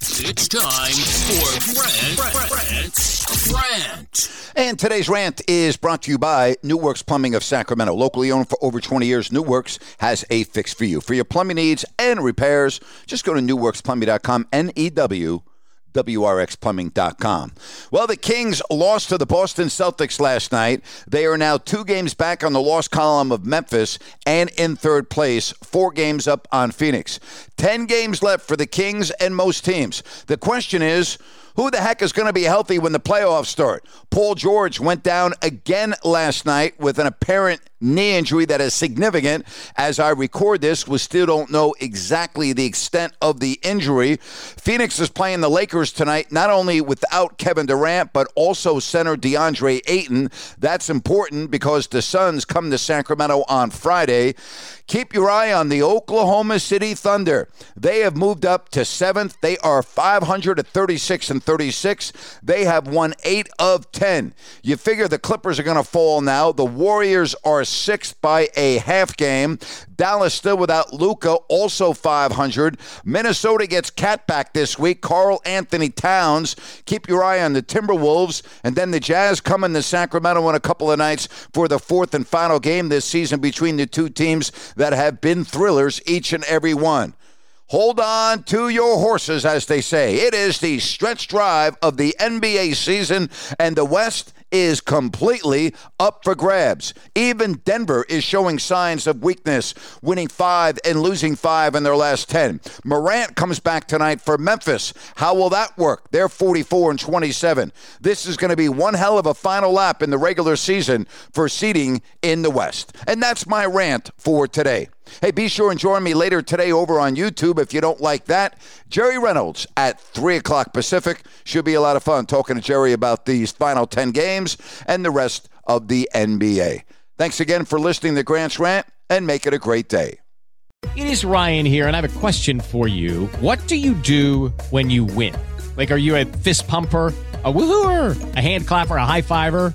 It's time for Grant, Grant, Grant. And today's rant is brought to you by New Works Plumbing of Sacramento. Locally owned for over 20 years, New Works has a fix for you. For your plumbing needs and repairs, just go to newworksplumbing.com, N E W WRXplumbing.com. Well, the Kings lost to the Boston Celtics last night. They are now two games back on the loss column of Memphis and in third place, four games up on Phoenix. Ten games left for the Kings and most teams. The question is, who the heck is going to be healthy when the playoffs start? Paul George went down again last night with an apparent knee injury that is significant. As I record this, we still don't know exactly the extent of the injury. Phoenix is playing the Lakers tonight, not only without Kevin Durant, but also center DeAndre Ayton. That's important because the Suns come to Sacramento on Friday. Keep your eye on the Oklahoma City Thunder. They have moved up to seventh. They are 500 at 36 and 36. They have won eight of 10. You figure the Clippers are going to fall now. The Warriors are sixth by a half game. Dallas still without Luka, also 500. Minnesota gets KAT back this week. Karl Anthony Towns. Keep your eye on the Timberwolves. And then the Jazz coming to Sacramento in a couple of nights for the fourth and final game this season between the two teams that have been thrillers, each and every one. Hold on to your horses, as they say. It is the stretch drive of the NBA season, and the West is completely up for grabs. Even Denver is showing signs of weakness, winning five and losing five in their last 10. Morant comes back tonight for Memphis. How will that work? They're 44 and 27. This is going to be one hell of a final lap in the regular season for seeding in the West. And that's my rant for today. Hey, be sure and join me later today over on YouTube if you don't like that. Jerry Reynolds at 3 o'clock Pacific. Should be a lot of fun talking to Jerry about these final 10 games and the rest of the NBA. Thanks again for listening to Grant's Rant and make it a great day. It is Ryan here, and I have a question for you. What do you do when you win? Like, are you a fist pumper? a woohooer, a hand clapper, a high fiver.